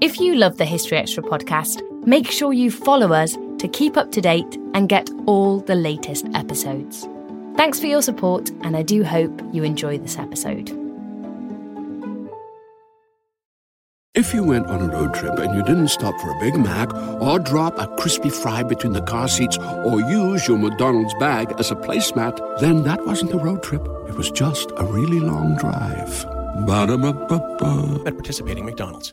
If you love the History Extra podcast, make sure you follow us to keep up to date and get all the latest episodes. Thanks for your support, and I do hope you enjoy this episode. If you went on a road trip and you didn't stop for a Big Mac or drop a crispy fry between the car seats or use your McDonald's bag as a placemat, then that wasn't a road trip. It was just a really long drive. Ba-da-ba-ba-ba. at participating McDonald's.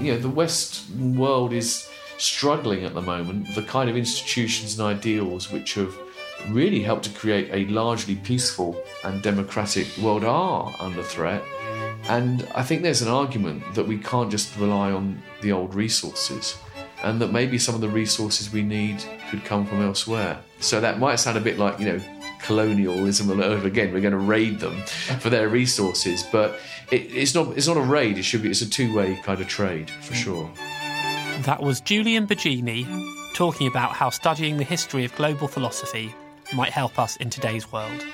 You know, the Western world is struggling at the moment. The kind of institutions and ideals which have really helped to create a largely peaceful and democratic world are under threat. And I think there's an argument that we can't just rely on the old resources and that maybe some of the resources we need could come from elsewhere. So that might sound a bit like, you know, colonialism all over again. We're going to raid them for their resources, but it, it's not. It's not a raid. It should be. It's a two-way kind of trade for sure. That was Julian Baggini talking about how studying the history of global philosophy might help us in today's world.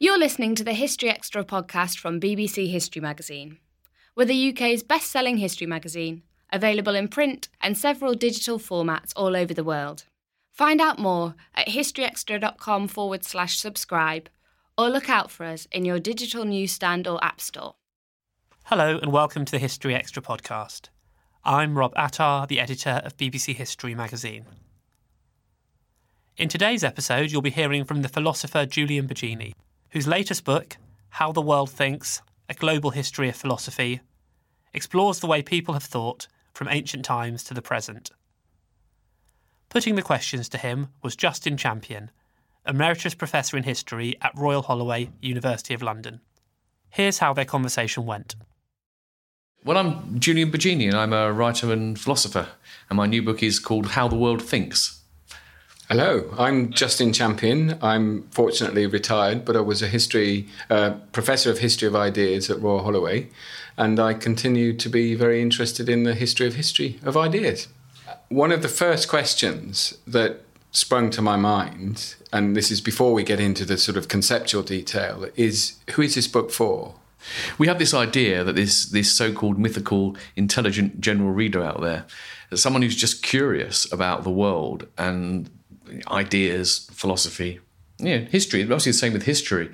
You're listening to the History Extra podcast from BBC History Magazine. We're the UK's best selling history magazine, available in print and several digital formats all over the world. Find out more at historyextra.com forward slash subscribe or look out for us in your digital newsstand or app store. Hello and welcome to the History Extra podcast. I'm Rob Attar, the editor of BBC History magazine. In today's episode, you'll be hearing from the philosopher Julian Baggini, whose latest book, How the World Thinks A Global History of Philosophy, explores the way people have thought from ancient times to the present. Putting the questions to him was Justin Champion, Emeritus Professor in History at Royal Holloway, University of London. Here's how their conversation went. Well, I'm Julian Baggini, and I'm a writer and philosopher, and my new book is called How the World Thinks. Hello, I'm Justin Champion. I'm fortunately retired, but I was a history uh, professor of history of ideas at Royal Holloway, and I continue to be very interested in the history of history of ideas. One of the first questions that sprung to my mind, and this is before we get into the sort of conceptual detail, is who is this book for? We have this idea that this this so-called mythical, intelligent general reader out there, someone who's just curious about the world and ideas, philosophy, know, history. Obviously, the same with history.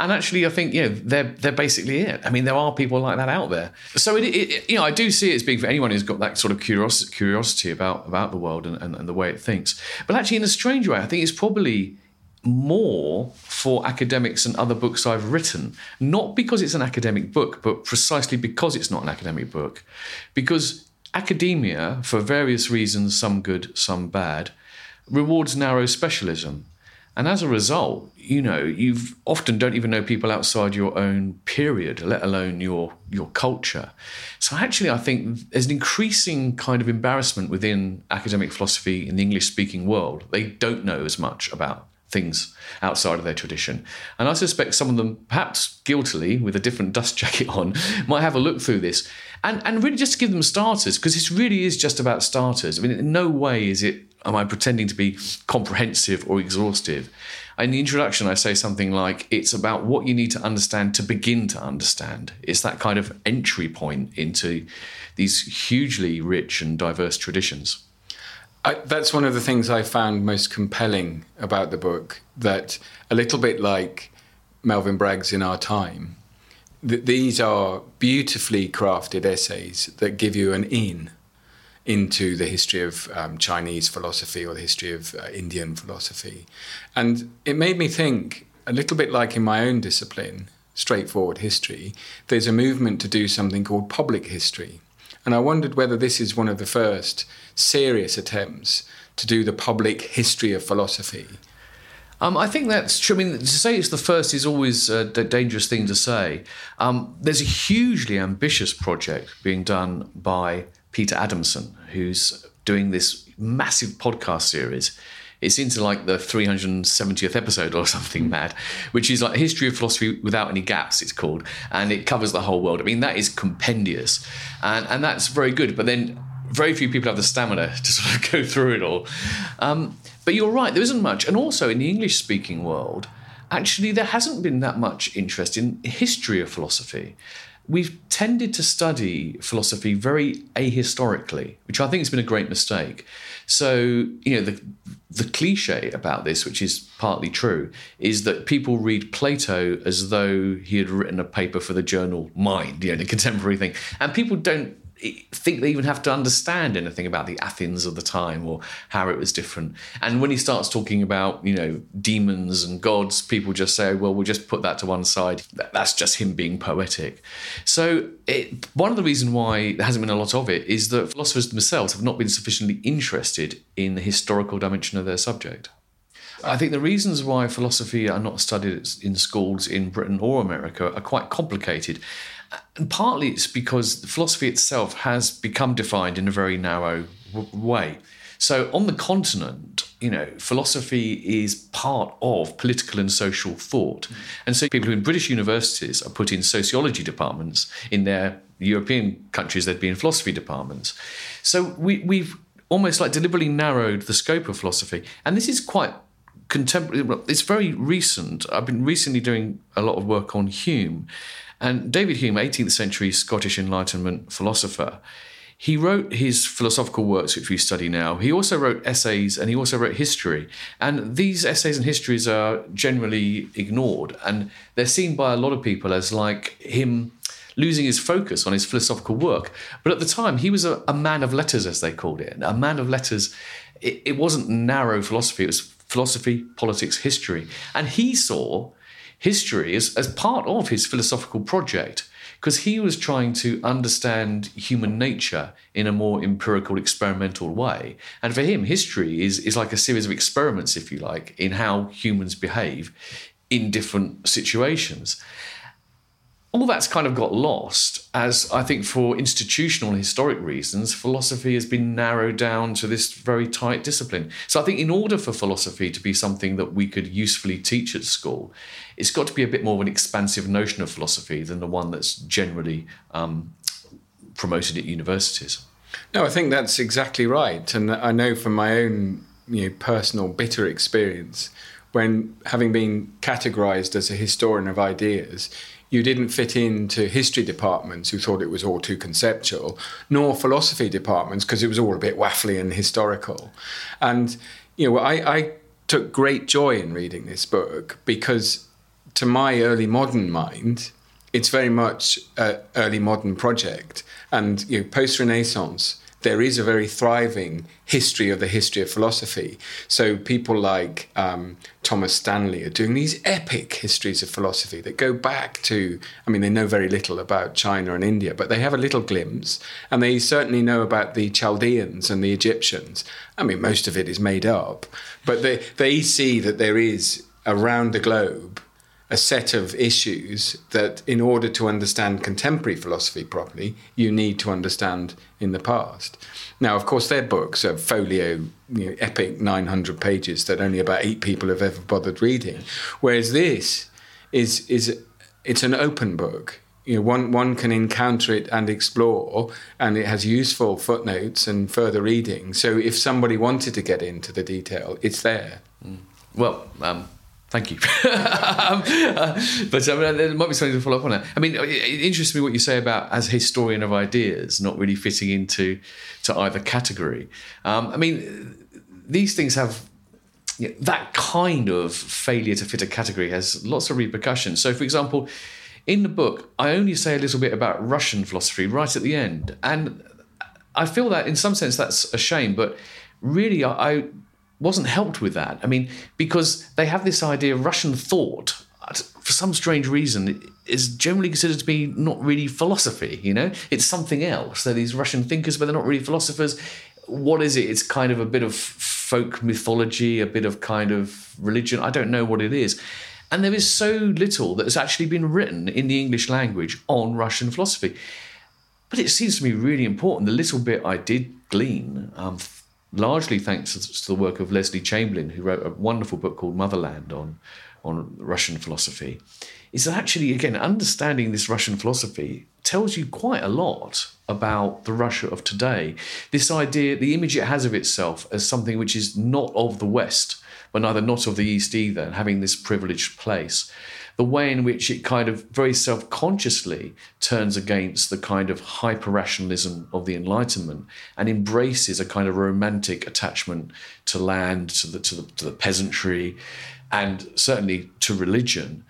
And actually, I think you know they're they're basically it. I mean, there are people like that out there. So it, it you know I do see it as being for anyone who's got that sort of curiosity, curiosity about about the world and, and, and the way it thinks. But actually, in a strange way, I think it's probably more for academics and other books I've written, not because it's an academic book, but precisely because it's not an academic book. Because academia, for various reasons, some good, some bad, rewards narrow specialism. And as a result, you know, you often don't even know people outside your own period, let alone your your culture. So actually, I think there's an increasing kind of embarrassment within academic philosophy in the English-speaking world. They don't know as much about things outside of their tradition. And I suspect some of them, perhaps guiltily, with a different dust jacket on, might have a look through this. And, and really just give them starters, because this really is just about starters. I mean, in no way is it, am I pretending to be comprehensive or exhaustive. In the introduction, I say something like, it's about what you need to understand to begin to understand. It's that kind of entry point into these hugely rich and diverse traditions. I, that's one of the things I found most compelling about the book. That a little bit like Melvin Bragg's In Our Time, th- these are beautifully crafted essays that give you an in into the history of um, Chinese philosophy or the history of uh, Indian philosophy. And it made me think, a little bit like in my own discipline, straightforward history, there's a movement to do something called public history And I wondered whether this is one of the first serious attempts to do the public history of philosophy. Um, I think that's true. I mean, to say it's the first is always a dangerous thing to say. Um, there's a hugely ambitious project being done by Peter Adamson, who's doing this massive podcast series. It's into like the 370th episode or something mad, which is like History of Philosophy Without Any Gaps, it's called. And it covers the whole world. I mean, that is compendious. And, and that's very good. But then very few people have the stamina to sort of go through it all. Um, but you're right, there isn't much. And also in the English speaking world, actually, there hasn't been that much interest in history of philosophy. We've tended to study philosophy very ahistorically, which I think has been a great mistake. So, you know, the, the cliche about this, which is partly true, is that people read Plato as though he had written a paper for the journal Mind, you know, the contemporary thing. And people don't think they even have to understand anything about the Athens of the time or how it was different. And when he starts talking about, you know, demons and gods, people just say, well, we'll just put that to one side. That's just him being poetic. So it, one of the reasons why there hasn't been a lot of it is that philosophers themselves have not been sufficiently interested in the historical dimension of their subject. I think the reasons why philosophy are not studied in schools in Britain or America are quite complicated. And partly it's because philosophy itself has become defined in a very narrow w- way. So on the continent, you know, philosophy is part of political and social thought. And so people in British universities are put in sociology departments. In their European countries, they'd be in philosophy departments. So we, we've almost like deliberately narrowed the scope of philosophy. And this is quite contemporary. It's very recent. I've been recently doing a lot of work on Hume. And David Hume, 18th century Scottish Enlightenment philosopher, he wrote his philosophical works, which we study now. He also wrote essays and he also wrote history. And these essays and histories are generally ignored. And they're seen by a lot of people as like him losing his focus on his philosophical work. But at the time, he was a, a man of letters, as they called it. A man of letters, it, it wasn't narrow philosophy, it was philosophy, politics, history. And he saw history as, as part of his philosophical project because he was trying to understand human nature in a more empirical, experimental way. And for him, history is, is like a series of experiments, if you like, in how humans behave in different situations all that's kind of got lost as I think for institutional and historic reasons, philosophy has been narrowed down to this very tight discipline. So I think in order for philosophy to be something that we could usefully teach at school, it's got to be a bit more of an expansive notion of philosophy than the one that's generally um, promoted at universities. No, I think that's exactly right. And I know from my own you know, personal bitter experience, when having been categorized as a historian of ideas, you didn't fit into history departments who thought it was all too conceptual, nor philosophy departments because it was all a bit waffly and historical. And, you know, I, I took great joy in reading this book because, to my early modern mind, it's very much an early modern project. And, you know, post Renaissance, there is a very thriving history of the history of philosophy. So people like um, Thomas Stanley are doing these epic histories of philosophy that go back to, I mean, they know very little about China and India, but they have a little glimpse, and they certainly know about the Chaldeans and the Egyptians. I mean, most of it is made up, but they, they see that there is around the globe a set of issues that, in order to understand contemporary philosophy properly, you need to understand in the past. Now, of course, their books are folio, you know, epic 900 pages that only about eight people have ever bothered reading, whereas this is is it's an open book. You know, one one can encounter it and explore, and it has useful footnotes and further reading. So, if somebody wanted to get into the detail, it's there. Mm. Well, um, Thank you. um, uh, but I mean, there might be something to follow up on that. I mean, it interests me what you say about as historian of ideas not really fitting into to either category. Um, I mean, these things have you know, that kind of failure to fit a category has lots of repercussions. So, for example, in the book, I only say a little bit about Russian philosophy right at the end, and I feel that in some sense that's a shame, but really I, I wasn't helped with that. I mean, because they have this idea of Russian thought. for some strange reason, is generally considered to be not really philosophy. You know, it's something else. They're these Russian thinkers, but they're not really philosophers. What is it? It's kind of a bit of folk mythology, a bit of kind of religion. I don't know what it is. And there is so little that has actually been written in the English language on Russian philosophy. But it seems to me really important. The little bit I did glean, um, largely thanks to the work of Lesley Chamberlain, who wrote a wonderful book called Motherland on, on Russian philosophy, is that actually, again, understanding this Russian philosophy tells you quite a lot about the Russia of today. This idea, the image it has of itself as something which is not of the West, but neither not of the East either, and having this privileged place. The way in which it kind of very self consciously turns against the kind of hyper rationalism of the Enlightenment and embraces a kind of romantic attachment to land, to the, to the, to the peasantry, and certainly to religion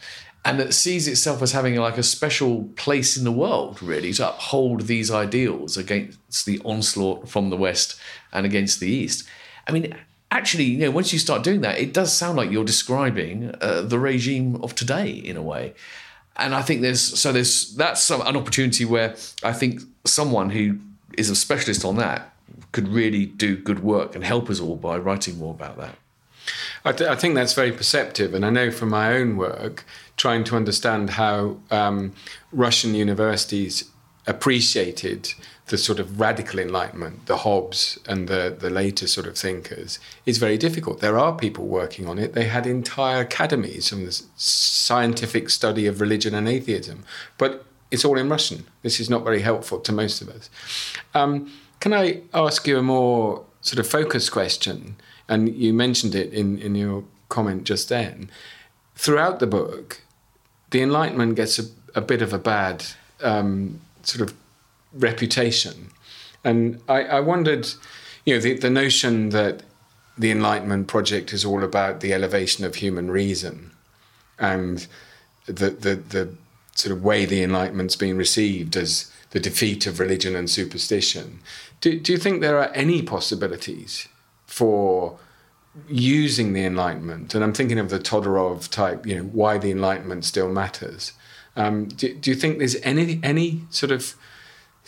and that sees itself as having like a special place in the world, really, to uphold these ideals against the onslaught from the West and against the East. I mean, actually, you know, once you start doing that, it does sound like you're describing uh, the regime of today in a way. And I think there's so there's that's an opportunity where I think someone who is a specialist on that could really do good work and help us all by writing more about that. I, th- I think that's very perceptive, and I know from my own work, trying to understand how um, Russian universities appreciated the sort of radical enlightenment, the Hobbes and the, the later sort of thinkers, is very difficult. There are people working on it. They had entire academies on the scientific study of religion and atheism, but it's all in Russian. This is not very helpful to most of us. Um, can I ask you a more sort of focused question? And you mentioned it in, in your comment just then. Throughout the book, the Enlightenment gets a, a bit of a bad um, sort of reputation. And I, I wondered, you know, the, the notion that the Enlightenment project is all about the elevation of human reason and the, the, the sort of way the Enlightenment's been received as the defeat of religion and superstition. Do, do you think there are any possibilities for using the Enlightenment? And I'm thinking of the Todorov type, you know, why the Enlightenment still matters. Um, do, do you think there's any any sort of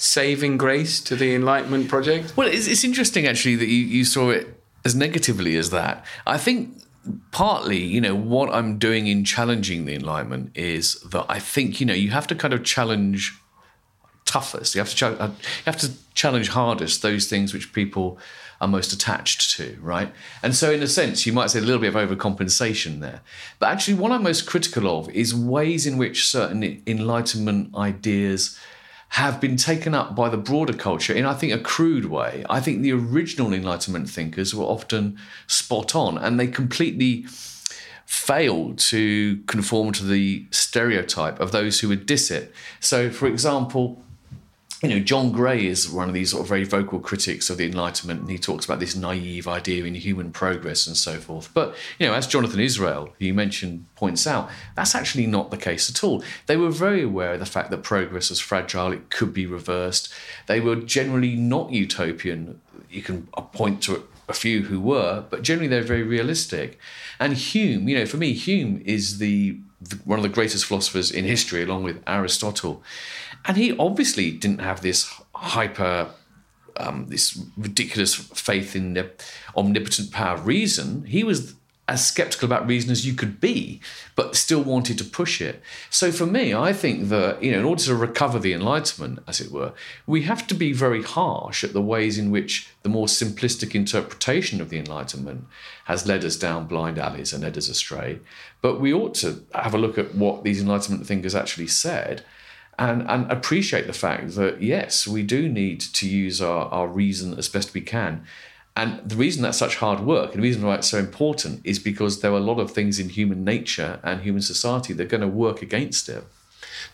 saving grace to the Enlightenment project? Well, it's, it's interesting actually that you, you saw it as negatively as that. I think partly, you know, what I'm doing in challenging the Enlightenment is that I think, you know, you have to kind of challenge toughest. You have to uh, you have to challenge hardest those things which people are most attached to, right? And so, in a sense, you might say a little bit of overcompensation there. But actually, what I'm most critical of is ways in which certain Enlightenment ideas have been taken up by the broader culture in, I think, a crude way. I think the original Enlightenment thinkers were often spot on and they completely failed to conform to the stereotype of those who would diss it. So, for example, you know, John Gray is one of these sort of very vocal critics of the Enlightenment, and he talks about this naive idea in human progress and so forth. But, you know, as Jonathan Israel, who you mentioned, points out, that's actually not the case at all. They were very aware of the fact that progress was fragile, it could be reversed. They were generally not utopian. You can point to a few who were, but generally they're very realistic. And Hume, you know, for me, Hume is the, the one of the greatest philosophers in history, along with Aristotle. And he obviously didn't have this hyper, um, this ridiculous faith in the omnipotent power of reason. He was as skeptical about reason as you could be, but still wanted to push it. So for me, I think that, you know, in order to recover the Enlightenment, as it were, we have to be very harsh at the ways in which the more simplistic interpretation of the Enlightenment has led us down blind alleys and led us astray. But we ought to have a look at what these Enlightenment thinkers actually said and, and appreciate the fact that, yes, we do need to use our, our reason as best we can. And the reason that's such hard work and the reason why it's so important is because there are a lot of things in human nature and human society that are going to work against it.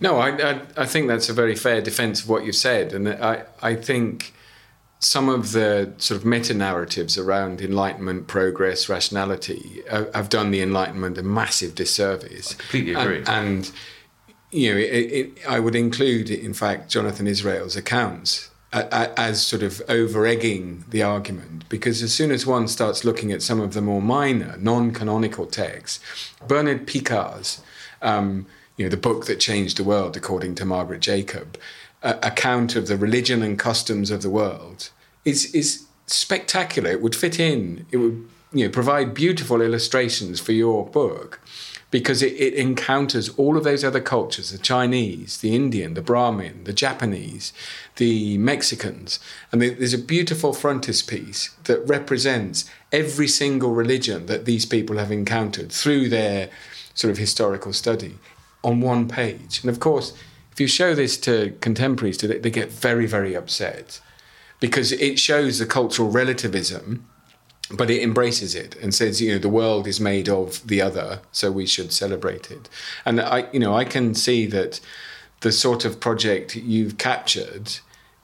No, I, I, I think that's a very fair defense of what you've said. And I, I think some of the sort of meta narratives around enlightenment, progress, rationality uh, have done the enlightenment a massive disservice. I completely agree. And, and you know, it, it, I would include, in fact, Jonathan Israel's accounts as sort of over egging the argument because as soon as one starts looking at some of the more minor non canonical texts, Bernard Picard's um, you know, the book that changed the world, according to Margaret Jacob, account of the religion and customs of the world is is spectacular. It would fit in. It would you know provide beautiful illustrations for your book because it, it encounters all of those other cultures the Chinese, the Indian, the Brahmin, the Japanese, the Mexicans. And there's a beautiful frontispiece that represents every single religion that these people have encountered through their sort of historical study on one page. And of course, if you show this to contemporaries they get very, very upset because it shows the cultural relativism but it embraces it and says, you know, the world is made of the other, so we should celebrate it. And I, you know, I can see that the sort of project you've captured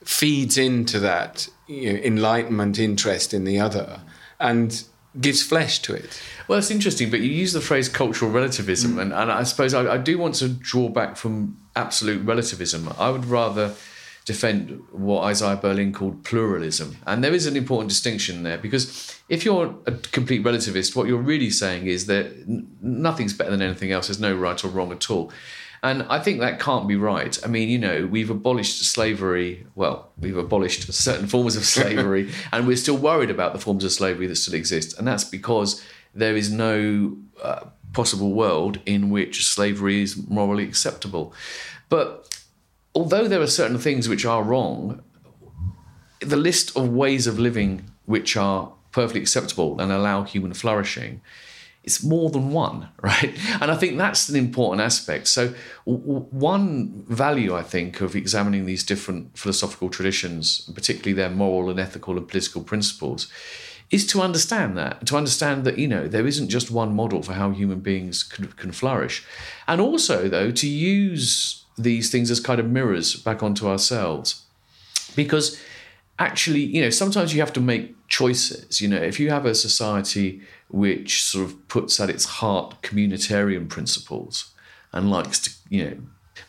feeds into that you know, enlightenment interest in the other and gives flesh to it. Well, it's interesting, but you use the phrase cultural relativism, mm. and, and I suppose I, I do want to draw back from absolute relativism. I would rather defend what Isaiah Berlin called pluralism. And there is an important distinction there because if you're a complete relativist, what you're really saying is that nothing's better than anything else, there's no right or wrong at all. And I think that can't be right. I mean, you know, we've abolished slavery. Well, we've abolished certain forms of slavery, and we're still worried about the forms of slavery that still exist. And that's because there is no uh, possible world in which slavery is morally acceptable. But although there are certain things which are wrong, the list of ways of living which are perfectly acceptable and allow human flourishing it's more than one, right? And I think that's an important aspect. So, w- one value, I think, of examining these different philosophical traditions, particularly their moral and ethical and political principles, is to understand that, to understand that, you know, there isn't just one model for how human beings can, can flourish. And also, though, to use these things as kind of mirrors back onto ourselves. Because actually, you know, sometimes you have to make choices. You know, if you have a society which sort of puts at its heart communitarian principles and likes to, you know,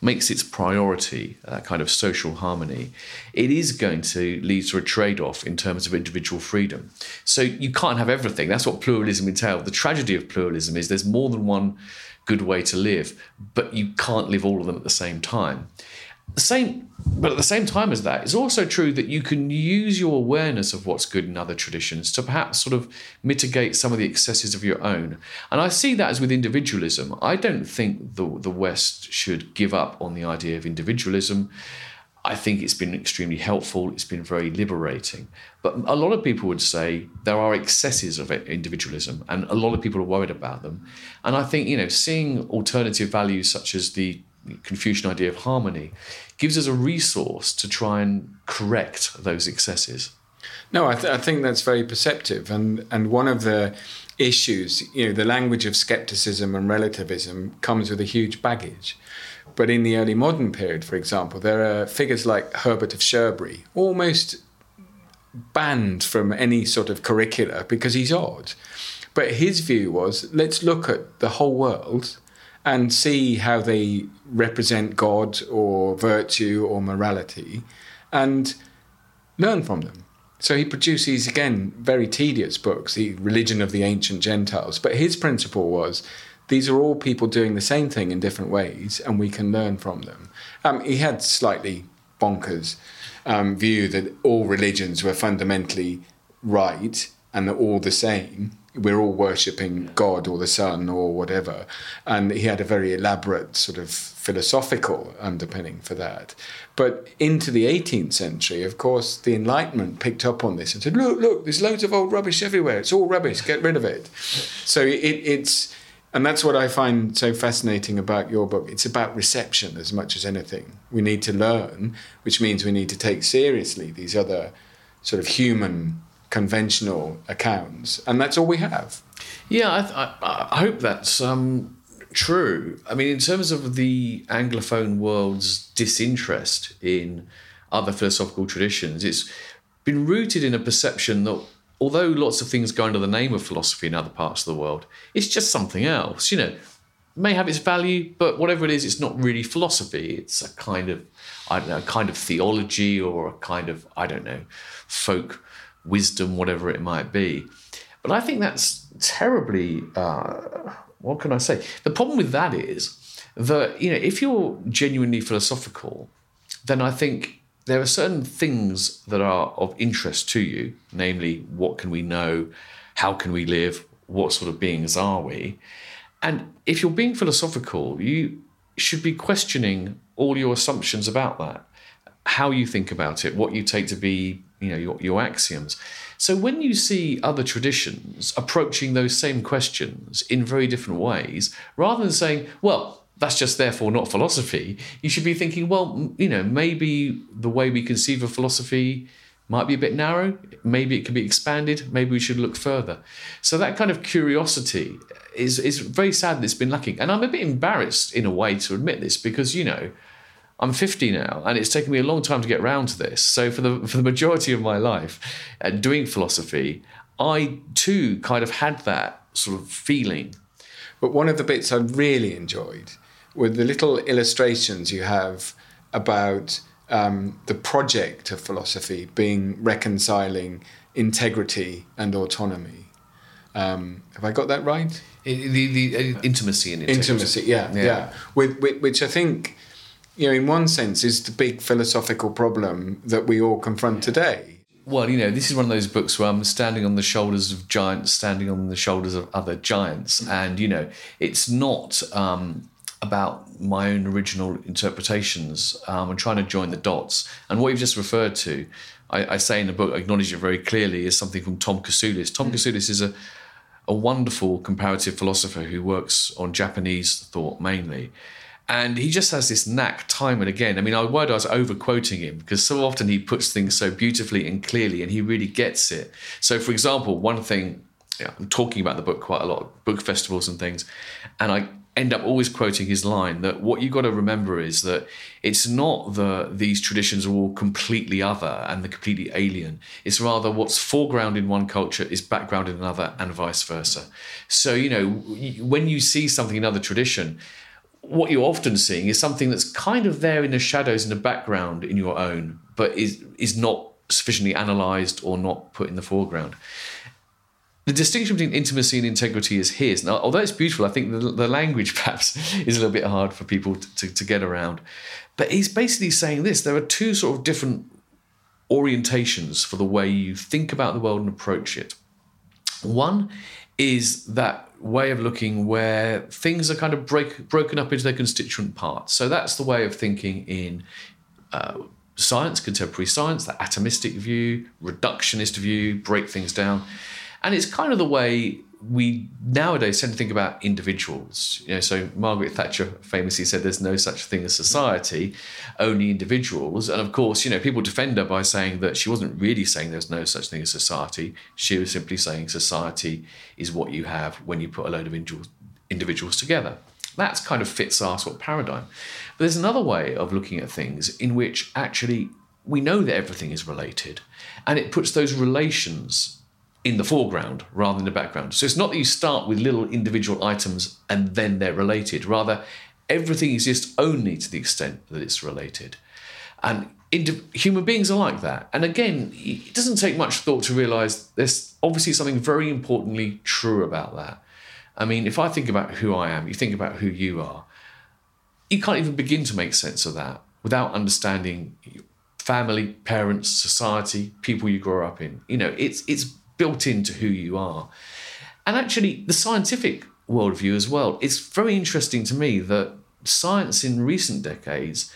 makes its priority that kind of social harmony, it is going to lead to a trade off in terms of individual freedom. So you can't have everything. That's what pluralism entails. The tragedy of pluralism is there's more than one good way to live, but you can't live all of them at the same time. The same, but at the same time as that, it's also true that you can use your awareness of what's good in other traditions to perhaps sort of mitigate some of the excesses of your own. And I see that as with individualism. I don't think the the West should give up on the idea of individualism. I think it's been extremely helpful. It's been very liberating. But a lot of people would say there are excesses of individualism, and a lot of people are worried about them. And I think, you know, seeing alternative values such as the Confucian idea of harmony gives us a resource to try and correct those excesses. No, I, th- I think that's very perceptive. And, and one of the issues, you know, the language of skepticism and relativism comes with a huge baggage. But in the early modern period, for example, there are figures like Herbert of Cherbury, almost banned from any sort of curricula because he's odd. But his view was let's look at the whole world and see how they represent God or virtue or morality and learn from them. So he produces, again, very tedious books, The Religion of the Ancient Gentiles. But his principle was these are all people doing the same thing in different ways, and we can learn from them. Um, he had slightly bonkers um, view that all religions were fundamentally right and they're all the same. We're all worshipping God or the sun or whatever. And he had a very elaborate sort of philosophical underpinning for that. But into the 18th century, of course, the Enlightenment picked up on this and said, look, look, there's loads of old rubbish everywhere. It's all rubbish. Get rid of it. So it, it's and that's what I find so fascinating about your book. It's about reception as much as anything. We need to learn, which means we need to take seriously these other sort of human, conventional accounts, and that's all we have. Yeah, I, I, I hope that's um, true. I mean, in terms of the Anglophone world's disinterest in other philosophical traditions, it's been rooted in a perception that although lots of things go under the name of philosophy in other parts of the world, it's just something else. You know, may have its value, but whatever it is, it's not really philosophy. It's a kind of, I don't know, a kind of theology or a kind of, I don't know, folk wisdom, whatever it might be. But I think that's terribly, uh, what can I say? The problem with that is that you know if you're genuinely philosophical, then I think there are certain things that are of interest to you, namely what can we know, how can we live, what sort of beings are we, and if you're being philosophical, you should be questioning all your assumptions about that, how you think about it, what you take to be, you know, your, your axioms. So when you see other traditions approaching those same questions in very different ways, rather than saying, well, that's just therefore not philosophy, you should be thinking, well, you know, maybe the way we conceive of philosophy might be a bit narrow. Maybe it could be expanded. Maybe we should look further. So that kind of curiosity is is very sad that it's been lacking. And I'm a bit embarrassed in a way to admit this because you know I'm 50 now, and it's taken me a long time to get round to this. So for the for the majority of my life, uh, doing philosophy, I too kind of had that sort of feeling. But one of the bits I really enjoyed were the little illustrations you have about um, the project of philosophy being reconciling integrity and autonomy. Um, have I got that right? The, the, uh, intimacy and integrity. Intimacy, yeah, yeah. yeah. With, with, which I think, you know, in one sense is the big philosophical problem that we all confront today. Well, you know, this is one of those books where I'm standing on the shoulders of giants, standing on the shoulders of other giants. And, you know, it's not um, about my own original interpretations um, and trying to join the dots. And what you've just referred to, I, I say in the book, I acknowledge it very clearly, is something from Tom Kasulis. Tom mm. Kasulis is a a wonderful comparative philosopher who works on Japanese thought mainly. And he just has this knack time and again. I mean, I worried I was over quoting him because so often he puts things so beautifully and clearly and he really gets it. So, for example, one thing, you I'm talking about the book quite a lot, book festivals and things, and I end up always quoting his line that what you've got to remember is that it's not that these traditions are all completely other and the completely alien it's rather what's foreground in one culture is background in another and vice versa so you know when you see something in another tradition what you're often seeing is something that's kind of there in the shadows in the background in your own but is is not sufficiently analyzed or not put in the foreground the distinction between intimacy and integrity is his. Now, although it's beautiful, I think the, the language perhaps is a little bit hard for people to, to, to, get around. But he's basically saying this there are two sort of different orientations for the way you think about the world and approach it. One is that way of looking where things are kind of break, broken up into their constituent parts. So that's the way of thinking in. Uh, science, contemporary science, the atomistic view, reductionist view, break things down. And it's kind of the way we nowadays tend to think about individuals. You know, so Margaret Thatcher famously said there's no such thing as society, only individuals. And of course, you know, people defend her by saying that she wasn't really saying there's no such thing as society. She was simply saying society is what you have when you put a load of individuals together. That kind of fits our sort of paradigm. But there's another way of looking at things in which actually we know that everything is related, and it puts those relations in the foreground rather than the background. So it's not that you start with little individual items and then they're related. Rather, everything exists only to the extent that it's related. And human beings are like that. And again, it doesn't take much thought to realize there's obviously something very importantly true about that. I mean, if I think about who I am, you think about who you are, you can't even begin to make sense of that without understanding family, parents, society, people you grow up in. You know, it's it's built into who you are. And actually, the scientific worldview as well. It's very interesting to me that science in recent decades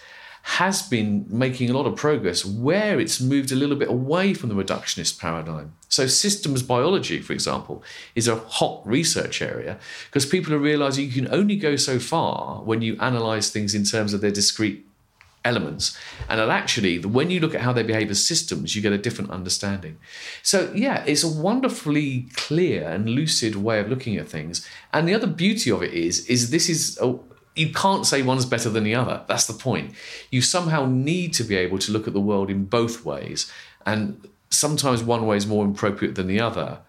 has been making a lot of progress where it's moved a little bit away from the reductionist paradigm. So, systems biology, for example, is a hot research area because people are realizing you can only go so far when you analyze things in terms of their discrete elements. And that actually, when you look at how they behave as systems, you get a different understanding. So, yeah, it's a wonderfully clear and lucid way of looking at things. And the other beauty of it is, is this is a, you can't say one's better than the other. That's the point. You somehow need to be able to look at the world in both ways. And sometimes one way is more appropriate than the other.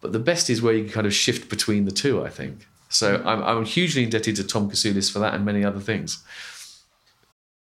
But the best is where you can kind of shift between the two, I think. So I'm, I'm hugely indebted to Tom Kasulis for that and many other things.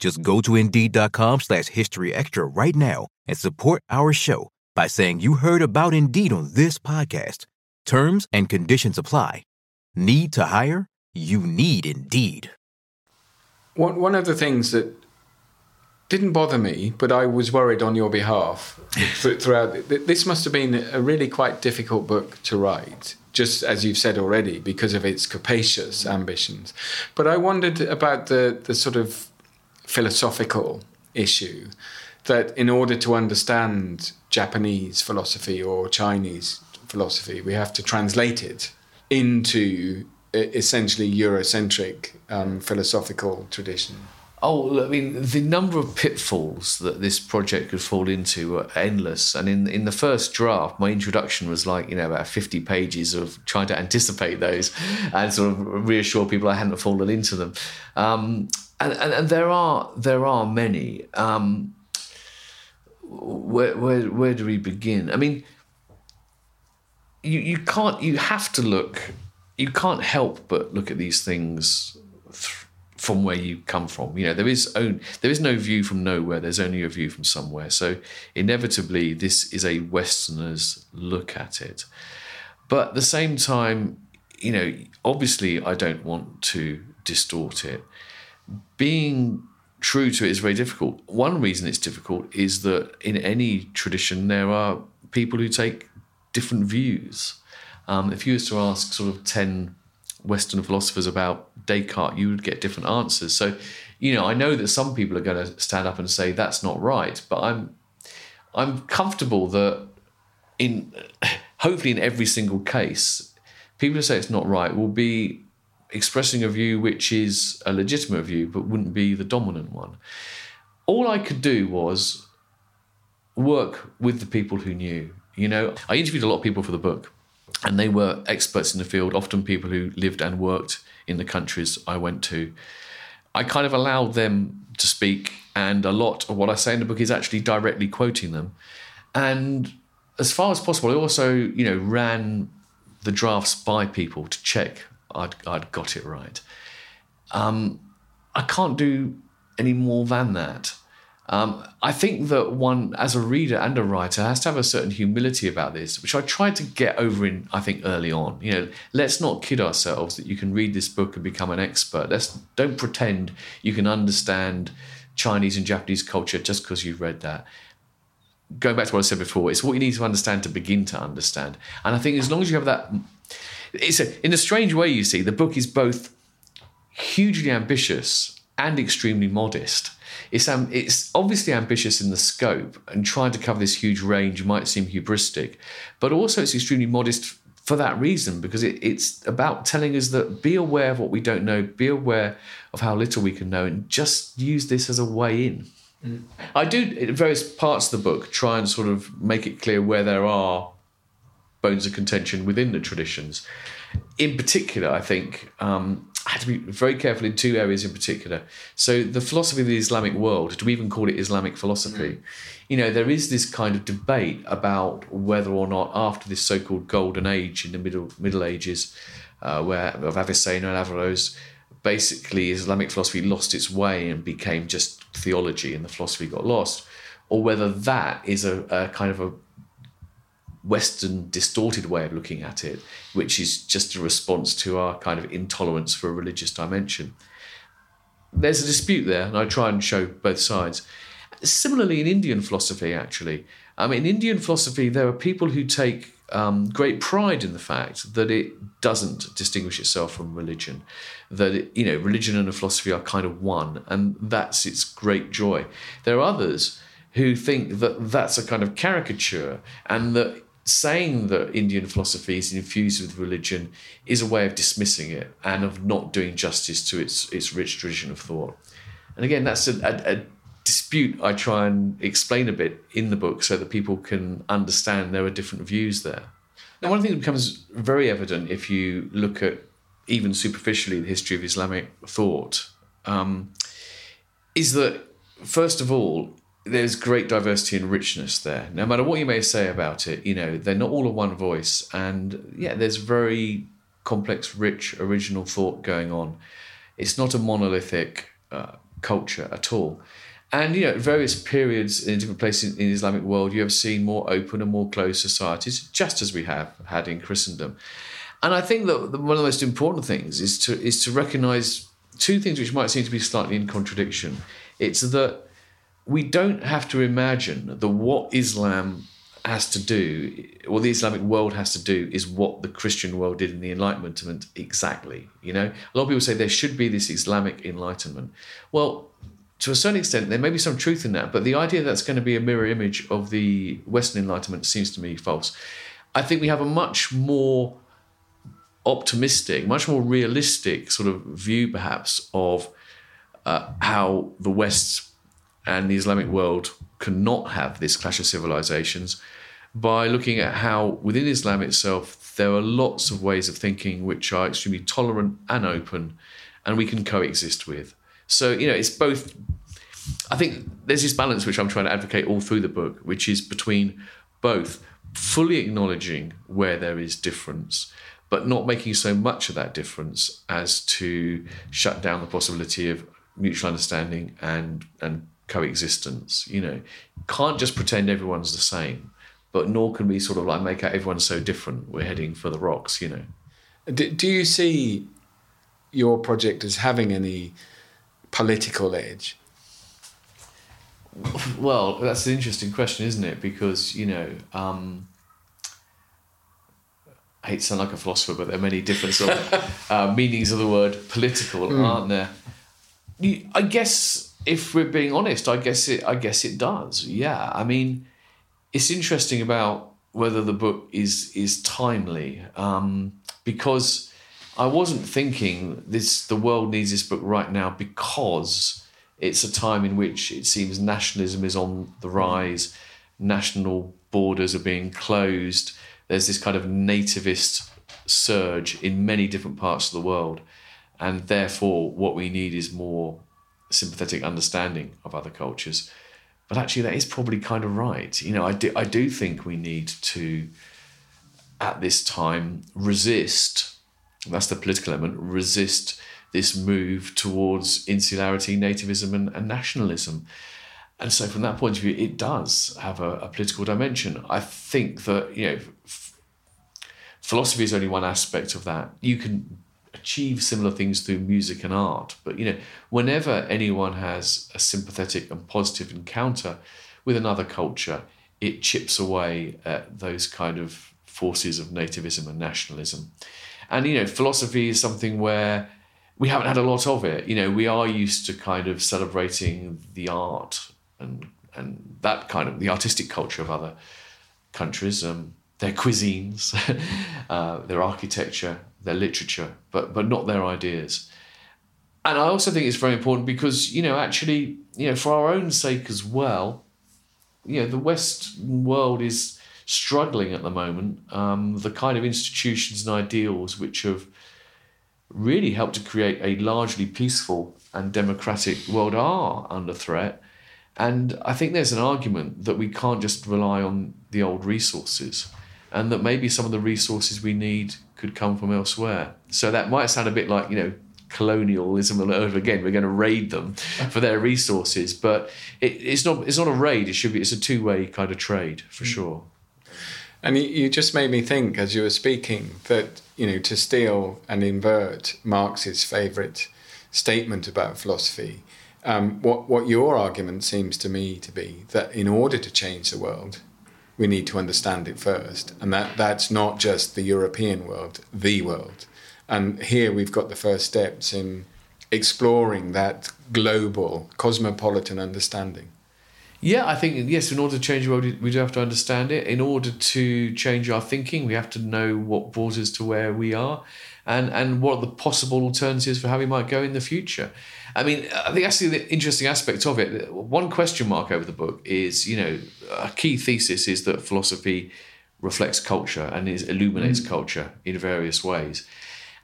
Just go to Indeed.com slash History Extra right now and support our show by saying you heard about Indeed on this podcast. Terms and conditions apply. Need to hire? You need Indeed. One, one of the things that didn't bother me, but I was worried on your behalf throughout. This must have been a really quite difficult book to write, just as you've said already, because of its capacious ambitions. But I wondered about the, the sort of philosophical issue that in order to understand Japanese philosophy or Chinese philosophy, we have to translate it into essentially Eurocentric um, philosophical tradition. Oh, I mean, the number of pitfalls that this project could fall into are endless. And in in the first draft, my introduction was like, you know, about 50 pages of trying to anticipate those and sort of reassure people I hadn't fallen into them. Um, and, and, and there are there are many. Um, where, where where do we begin? I mean, you you can't you have to look. You can't help but look at these things from where you come from. You know, there is own, there is no view from nowhere. There's only a view from somewhere. So inevitably, this is a Westerner's look at it. But at the same time, you know, obviously, I don't want to distort it. Being true to it is very difficult. One reason it's difficult is that in any tradition, there are people who take different views. Um, if you was to ask sort of 10 Western philosophers about Descartes, you would get different answers. So, you know, I know that some people are going to stand up and say that's not right, but I'm I'm comfortable that in hopefully in every single case, people who say it's not right will be expressing a view which is a legitimate view, but wouldn't be the dominant one. All I could do was work with the people who knew. You know, I interviewed a lot of people for the book and they were experts in the field, often people who lived and worked in the countries I went to. I kind of allowed them to speak, and a lot of what I say in the book is actually directly quoting them. And as far as possible, I also, you know, ran the drafts by people to check I'd, I'd got it right. Um, I can't do any more than that. Um, I think that one, as a reader and a writer, has to have a certain humility about this, which I tried to get over in, I think, early on. You know, let's not kid ourselves that you can read this book and become an expert. Let's don't pretend you can understand Chinese and Japanese culture just because you've read that. Going back to what I said before, it's what you need to understand to begin to understand. And I think as long as you have that, it's a, in a strange way. You see, the book is both hugely ambitious and extremely modest it's um, it's obviously ambitious in the scope and trying to cover this huge range might seem hubristic, but also it's extremely modest for that reason because it, it's about telling us that be aware of what we don't know, be aware of how little we can know, and just use this as a way in. Mm. I do in various parts of the book try and sort of make it clear where there are bones of contention within the traditions. In particular, I think um, I had to be very careful in two areas in particular. So, the philosophy of the Islamic world, do we even call it Islamic philosophy? Mm. You know, there is this kind of debate about whether or not after this so called golden age in the Middle, middle Ages, uh, where of Avicenna and Averroes, basically Islamic philosophy lost its way and became just theology and the philosophy got lost, or whether that is a, a kind of a Western distorted way of looking at it, which is just a response to our kind of intolerance for a religious dimension. There's a dispute there, and I try and show both sides. Similarly, in Indian philosophy, actually, I mean, in Indian philosophy, there are people who take um, great pride in the fact that it doesn't distinguish itself from religion, that it, you know religion and philosophy are kind of one, and that's its great joy. There are others who think that that's a kind of caricature, and that saying that Indian philosophy is infused with religion is a way of dismissing it and of not doing justice to its its rich tradition of thought. And again, that's a, a, a dispute I try and explain a bit in the book so that people can understand there are different views there. Now, one thing that becomes very evident if you look at even superficially the history of Islamic thought um, is that first of all, there's great diversity and richness there. No matter what you may say about it, you know, they're not all in one voice. And yeah, there's very complex, rich, original thought going on. It's not a monolithic uh, culture at all. And you know, at various periods in different places in the Islamic world, you have seen more open and more closed societies, just as we have had in Christendom. And I think that one of the most important things is to is to recognise two things which might seem to be slightly in contradiction. It's that we don't have to imagine that what Islam has to do, or the Islamic world has to do, is what the Christian world did in the Enlightenment exactly. You know, a lot of people say there should be this Islamic Enlightenment. Well, to a certain extent, there may be some truth in that, but the idea that's going to be a mirror image of the Western Enlightenment seems to me false. I think we have a much more optimistic, much more realistic sort of view, perhaps, of uh, how the West and the Islamic world cannot have this clash of civilizations by looking at how within Islam itself there are lots of ways of thinking which are extremely tolerant and open and we can coexist with. So, you know, it's both. I think there's this balance which I'm trying to advocate all through the book, which is between both fully acknowledging where there is difference, but not making so much of that difference as to shut down the possibility of mutual understanding and and coexistence. You know, can't just pretend everyone's the same, but nor can we sort of like make out everyone's so different. We're heading for the rocks. You know. Do, do you see your project as having any political edge? Well, that's an interesting question, isn't it? Because you know, um, I hate to sound like a philosopher, but there are many different sort of uh, meanings of the word political, mm. aren't there? I guess if we're being honest, I guess it. I guess it does. Yeah, I mean, it's interesting about whether the book is is timely um, because I wasn't thinking this. The world needs this book right now because it's a time in which it seems nationalism is on the rise, national borders are being closed. There's this kind of nativist surge in many different parts of the world, and therefore, what we need is more sympathetic understanding of other cultures. But actually, that is probably kind of right. You know, I do, I do think we need to, at this time, resist that's the political element, resist this move towards insularity, nativism, and, and nationalism. And so, from that point of view, it does have a, a political dimension. I think that, you know, f- philosophy is only one aspect of that. You can achieve similar things through music and art. But you know, whenever anyone has a sympathetic and positive encounter with another culture, it chips away at those kind of forces of nativism and nationalism. And you know, philosophy is something where we haven't had a lot of it. You know, we are used to kind of celebrating the art and and that kind of the artistic culture of other countries, um, their cuisines, uh, their architecture, their literature, but but not their ideas. And I also think it's very important because you know actually you know for our own sake as well, you know the Western world is struggling at the moment. Um, the kind of institutions and ideals which have really helped to create a largely peaceful and democratic world are under threat. And I think there's an argument that we can't just rely on the old resources and that maybe some of the resources we need could come from elsewhere. So that might sound a bit like, you know, colonialism all over again. We're going to raid them for their resources, but it, it's not. It's not a raid. It should be. It's a two-way kind of trade for mm. sure. And you just made me think as you were speaking that, you know, to steal and invert Marx's favourite statement about philosophy, um, what, what your argument seems to me to be that in order to change the world, we need to understand it first. And that, that's not just the European world, the world. And here we've got the first steps in exploring that global, cosmopolitan understanding. Yeah, I think yes. In order to change the world, we do have to understand it. In order to change our thinking, we have to know what brought us to where we are, and and what are the possible alternatives for how we might go in the future. I mean, I think actually the interesting aspect of it. One question mark over the book is, you know, a key thesis is that philosophy reflects culture and is illuminates mm. culture in various ways.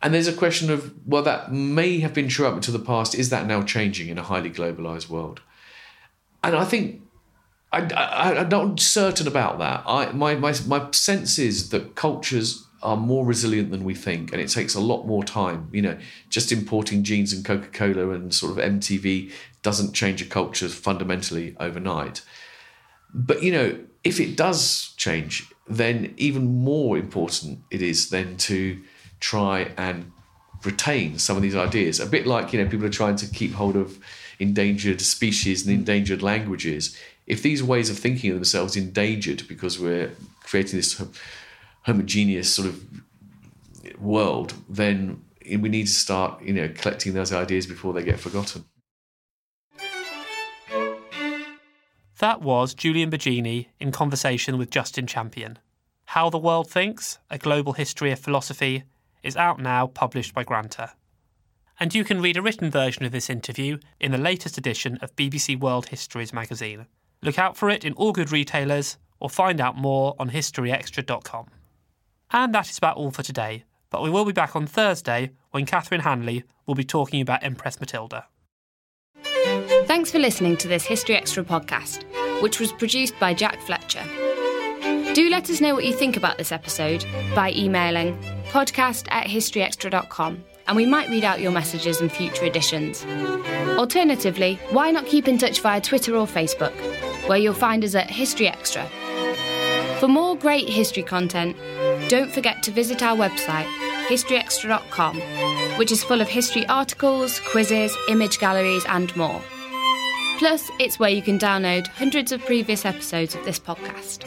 And there's a question of well, that may have been true up until the past. Is that now changing in a highly globalized world? and I think I, I, I'm not certain about that. I, my, my, my sense is that cultures are more resilient than we think, and it takes a lot more time. You know, just importing jeans and Coca Cola and sort of MTV doesn't change a culture fundamentally overnight. But you know, if it does change, then even more important it is then to try and retain some of these ideas. A bit like you know, people are trying to keep hold of endangered species and endangered languages. If these ways of thinking of themselves endangered because we're creating this homogeneous sort of world, then we need to start, you know, collecting those ideas before they get forgotten. That was Julian Baggini in conversation with Justin Champion. How the World Thinks, A Global History of Philosophy, is out now, published by Granta. And you can read a written version of this interview in the latest edition of BBC World Histories magazine. Look out for it in all good retailers or find out more on historyextra.com. And that is about all for today, but we will be back on Thursday when Catherine Hanley will be talking about Empress Matilda. Thanks for listening to this History Extra podcast, which was produced by Jack Fletcher. Do let us know what you think about this episode by emailing podcast at historyextra.com and we might read out your messages in future editions. Alternatively, why not keep in touch via Twitter or Facebook, where you'll find us at History Extra. For more great history content, don't forget to visit our website, historyextra.com, which is full of history articles, quizzes, image galleries, and more. Plus, it's where you can download hundreds of previous episodes of this podcast.